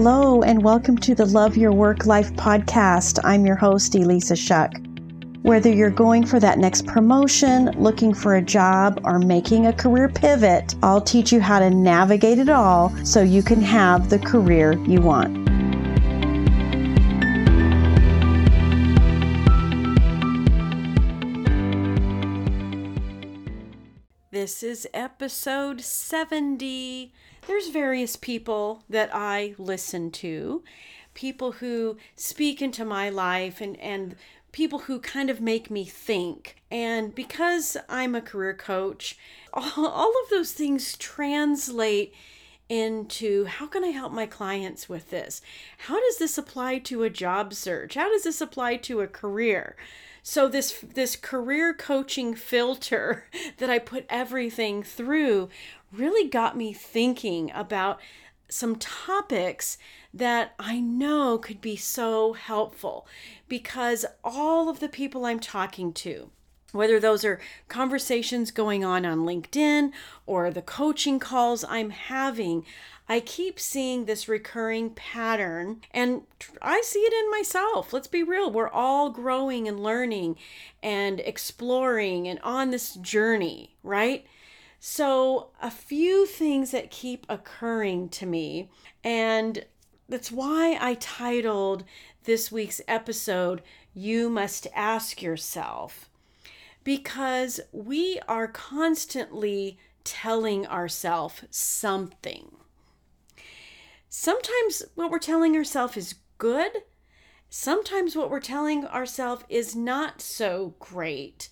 Hello, and welcome to the Love Your Work Life podcast. I'm your host, Elisa Shuck. Whether you're going for that next promotion, looking for a job, or making a career pivot, I'll teach you how to navigate it all so you can have the career you want. This is episode 70. There's various people that I listen to, people who speak into my life and, and people who kind of make me think. And because I'm a career coach, all, all of those things translate into how can I help my clients with this? How does this apply to a job search? How does this apply to a career? So this this career coaching filter that I put everything through really got me thinking about some topics that I know could be so helpful because all of the people I'm talking to whether those are conversations going on on LinkedIn or the coaching calls I'm having, I keep seeing this recurring pattern and I see it in myself. Let's be real. We're all growing and learning and exploring and on this journey, right? So, a few things that keep occurring to me, and that's why I titled this week's episode, You Must Ask Yourself, because we are constantly telling ourselves something. Sometimes what we're telling ourselves is good. Sometimes what we're telling ourselves is not so great,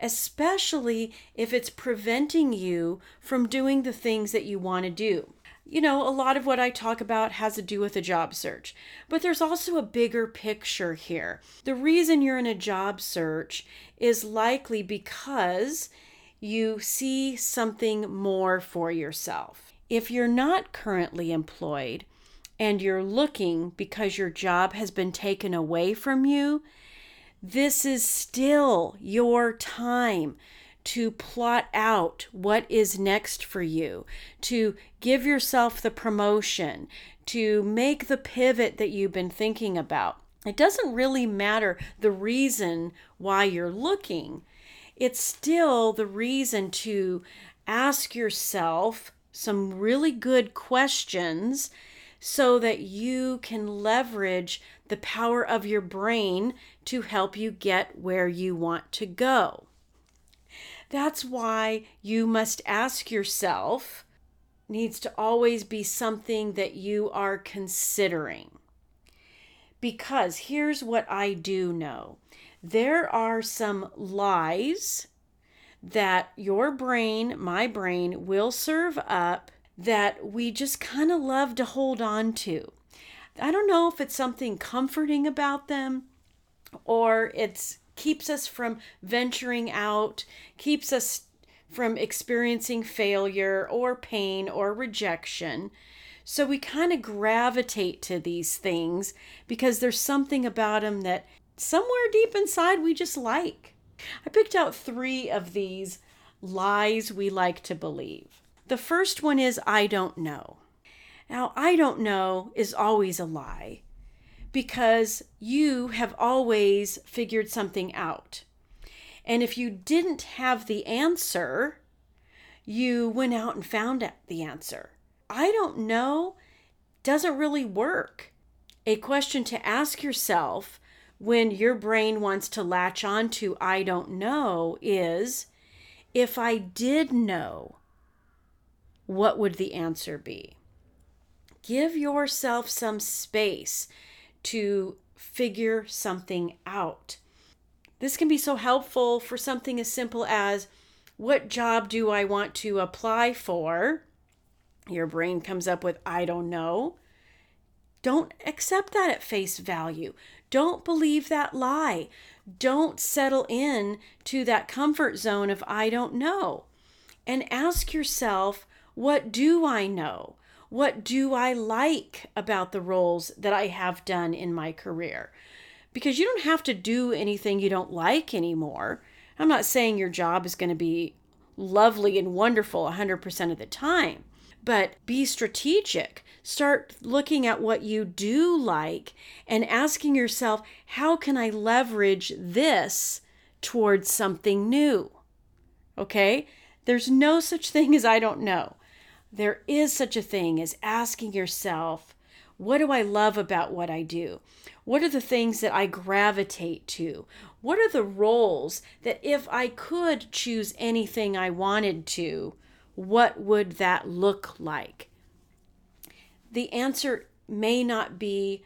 especially if it's preventing you from doing the things that you want to do. You know, a lot of what I talk about has to do with a job search, but there's also a bigger picture here. The reason you're in a job search is likely because you see something more for yourself. If you're not currently employed and you're looking because your job has been taken away from you, this is still your time to plot out what is next for you, to give yourself the promotion, to make the pivot that you've been thinking about. It doesn't really matter the reason why you're looking, it's still the reason to ask yourself some really good questions so that you can leverage the power of your brain to help you get where you want to go. That's why you must ask yourself needs to always be something that you are considering. Because here's what I do know there are some lies that your brain, my brain, will serve up that we just kind of love to hold on to. I don't know if it's something comforting about them or it keeps us from venturing out, keeps us from experiencing failure or pain or rejection. So we kind of gravitate to these things because there's something about them that somewhere deep inside we just like. I picked out three of these lies we like to believe. The first one is I don't know. Now, I don't know is always a lie because you have always figured something out. And if you didn't have the answer, you went out and found the answer. I don't know doesn't really work. A question to ask yourself when your brain wants to latch on to I don't know is if I did know, what would the answer be? Give yourself some space to figure something out. This can be so helpful for something as simple as what job do I want to apply for? Your brain comes up with I don't know. Don't accept that at face value. Don't believe that lie. Don't settle in to that comfort zone of I don't know. And ask yourself, what do I know? What do I like about the roles that I have done in my career? Because you don't have to do anything you don't like anymore. I'm not saying your job is going to be lovely and wonderful 100% of the time, but be strategic. Start looking at what you do like and asking yourself, how can I leverage this towards something new? Okay? There's no such thing as I don't know. There is such a thing as asking yourself, what do I love about what I do? What are the things that I gravitate to? What are the roles that if I could choose anything I wanted to, what would that look like? The answer may not be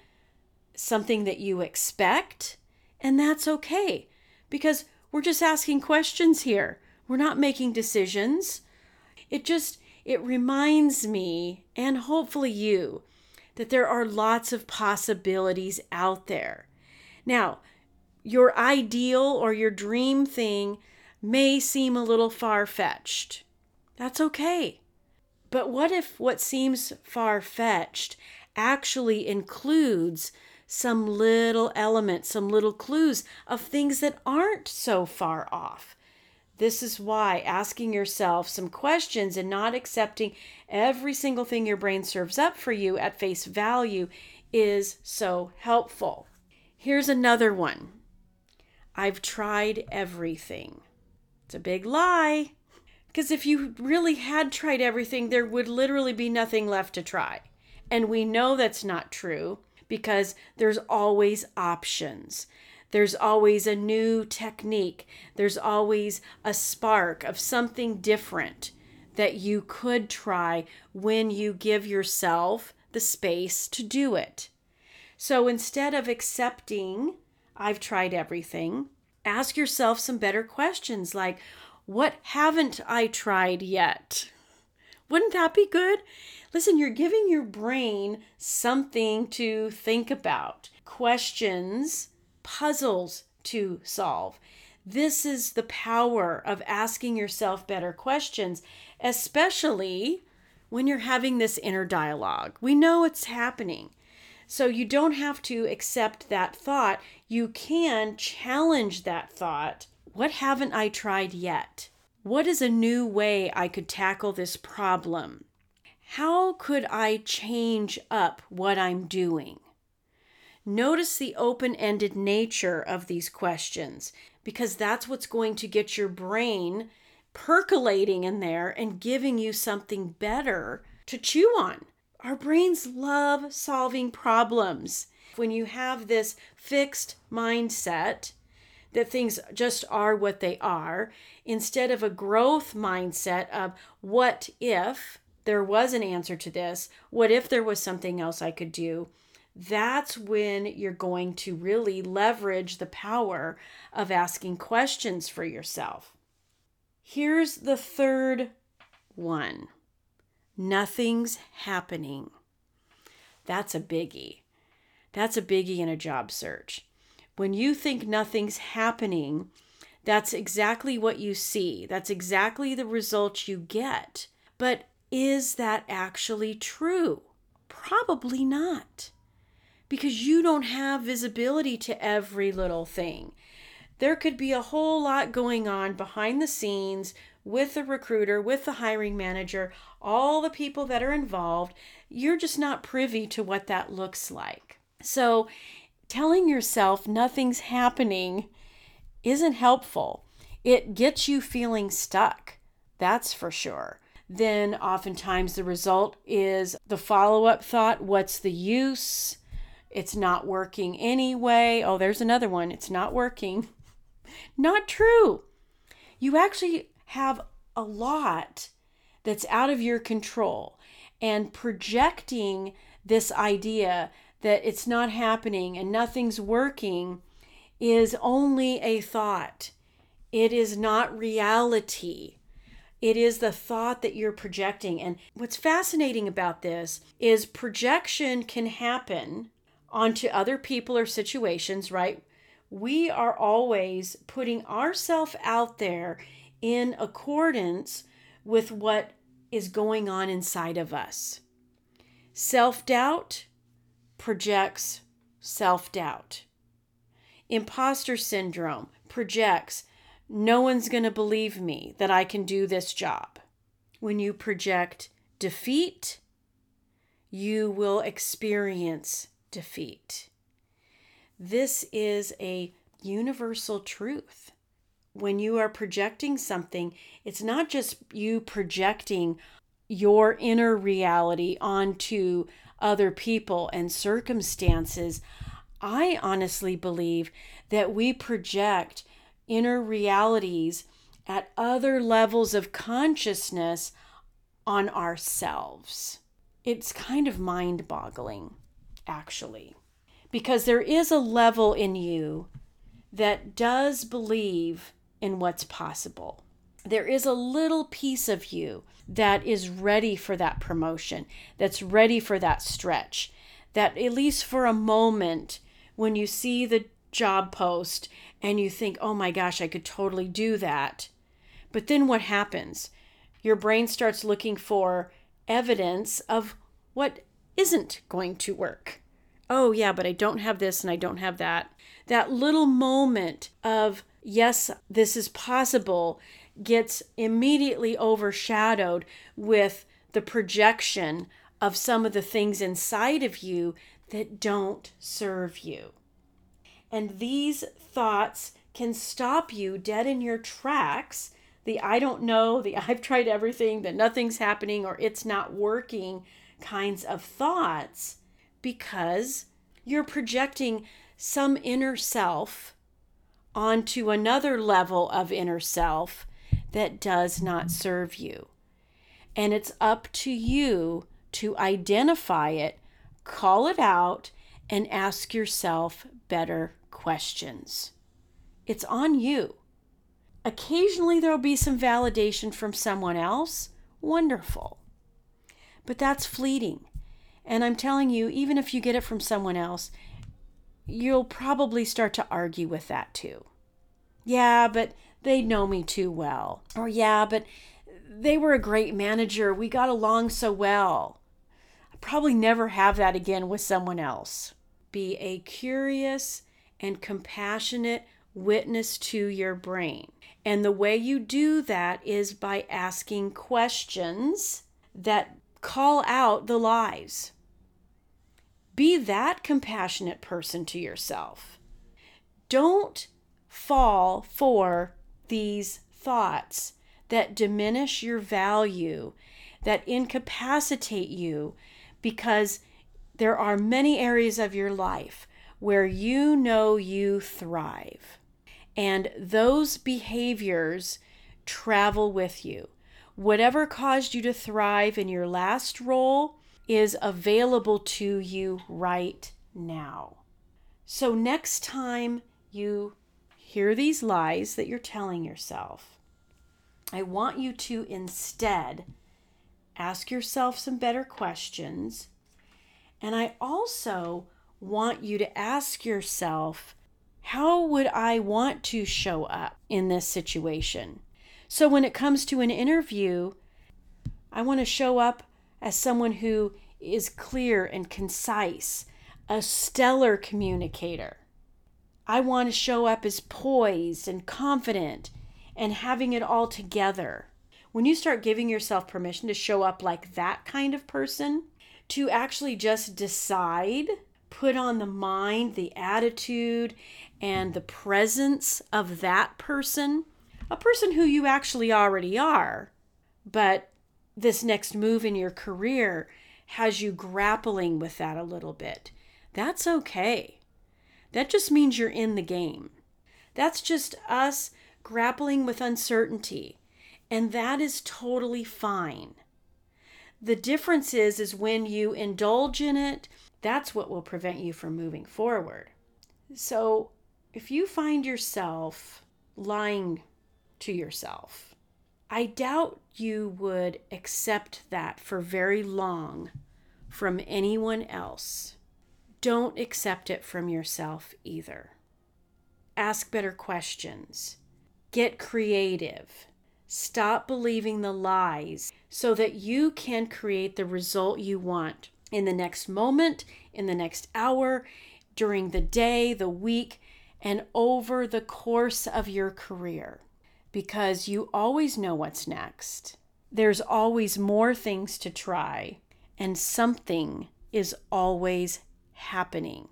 something that you expect, and that's okay because we're just asking questions here. We're not making decisions. It just it reminds me and hopefully you that there are lots of possibilities out there. Now, your ideal or your dream thing may seem a little far fetched. That's okay. But what if what seems far fetched actually includes some little elements, some little clues of things that aren't so far off? This is why asking yourself some questions and not accepting every single thing your brain serves up for you at face value is so helpful. Here's another one I've tried everything. It's a big lie. Because if you really had tried everything, there would literally be nothing left to try. And we know that's not true because there's always options. There's always a new technique. There's always a spark of something different that you could try when you give yourself the space to do it. So instead of accepting, I've tried everything, ask yourself some better questions like, what haven't I tried yet? Wouldn't that be good? Listen, you're giving your brain something to think about, questions puzzles to solve. This is the power of asking yourself better questions, especially when you're having this inner dialogue. We know it's happening. So you don't have to accept that thought. You can challenge that thought. What haven't I tried yet? What is a new way I could tackle this problem? How could I change up what I'm doing? Notice the open ended nature of these questions because that's what's going to get your brain percolating in there and giving you something better to chew on. Our brains love solving problems. When you have this fixed mindset that things just are what they are, instead of a growth mindset of what if there was an answer to this? What if there was something else I could do? that's when you're going to really leverage the power of asking questions for yourself. Here's the third one nothing's happening. That's a biggie. That's a biggie in a job search. When you think nothing's happening, that's exactly what you see. That's exactly the results you get. But is that actually true? Probably not because you don't have visibility to every little thing. There could be a whole lot going on behind the scenes with the recruiter, with the hiring manager, all the people that are involved. You're just not privy to what that looks like. So, telling yourself nothing's happening isn't helpful. It gets you feeling stuck, that's for sure. Then, oftentimes, the result is the follow up thought what's the use? It's not working anyway. Oh, there's another one. It's not working. Not true. You actually have a lot that's out of your control. And projecting this idea that it's not happening and nothing's working is only a thought. It is not reality. It is the thought that you're projecting. And what's fascinating about this is projection can happen onto other people or situations, right? We are always putting ourselves out there in accordance with what is going on inside of us. Self doubt projects self doubt. Imposter syndrome projects no one's going to believe me that I can do this job. When you project defeat, you will experience defeat. This is a universal truth. When you are projecting something, it's not just you projecting your inner reality onto other people and circumstances. I honestly believe that we project inner realities at other levels of consciousness on ourselves. It's kind of mind boggling, actually because there is a level in you that does believe in what's possible. There is a little piece of you that is ready for that promotion, that's ready for that stretch, that at least for a moment, when you see the job post and you think, oh my gosh, I could totally do that. But then what happens? Your brain starts looking for evidence of what isn't going to work oh, yeah, but I don't have this and I don't have that. That little moment of, yes, this is possible, gets immediately overshadowed with the projection of some of the things inside of you that don't serve you. And these thoughts can stop you dead in your tracks. The I don't know, the I've tried everything, that nothing's happening or it's not working kinds of thoughts because you're projecting some inner self onto another level of inner self that does not serve you. And it's up to you to identify it, call it out, and ask yourself better questions. It's on you. Occasionally, there'll be some validation from someone else. Wonderful. But that's fleeting. And I'm telling you, even if you get it from someone else, you'll probably start to argue with that too. Yeah, but they know me too well. Or, yeah, but they were a great manager. We got along so well. I probably never have that again with someone else. Be a curious and compassionate witness to your brain. And the way you do that is by asking questions that call out the lies. Be that compassionate person to yourself. Don't fall for these thoughts that diminish your value, that incapacitate you, because there are many areas of your life where you know you thrive. And those behaviors travel with you. Whatever caused you to thrive in your last role is available to you right now. So, next time you hear these lies that you're telling yourself, I want you to instead ask yourself some better questions. And I also want you to ask yourself, how would I want to show up in this situation? So when it comes to an interview, I want to show up as someone who is clear and concise, a stellar communicator. I want to show up as poised and confident and having it all together. When you start giving yourself permission to show up like that kind of person, to actually just decide, put on the mind, the attitude, and the presence of that person, a person who you actually already are. But this next move in your career has you grappling with that a little bit. That's okay. That just means you're in the game. That's just us grappling with uncertainty. And that is totally fine. The difference is is when you indulge in it, that's what will prevent you from moving forward. So, if you find yourself lying to yourself. I doubt you would accept that for very long from anyone else. Don't accept it from yourself either. Ask better questions. Get creative. Stop believing the lies so that you can create the result you want in the next moment, in the next hour, during the day, the week, and over the course of your career because you always know what's next. There's always more things to try, and something is always happening.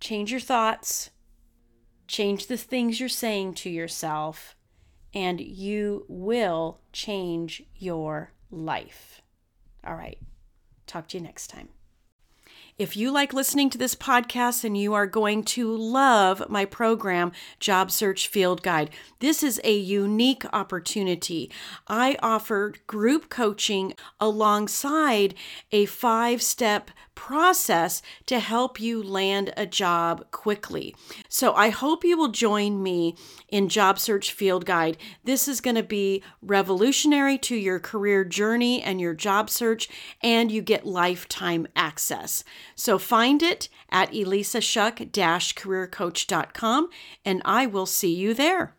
Change your thoughts, change the things you're saying to yourself, and you will change your life. All right. Talk to you next time. If you like listening to this podcast and you are going to love my program, Job Search Field Guide, this is a unique opportunity. I offer group coaching alongside a five step process to help you land a job quickly. So I hope you will join me in Job Search Field Guide. This is going to be revolutionary to your career journey and your job search, and you get lifetime access. So find it at elisashuck-careercoach.com, and I will see you there.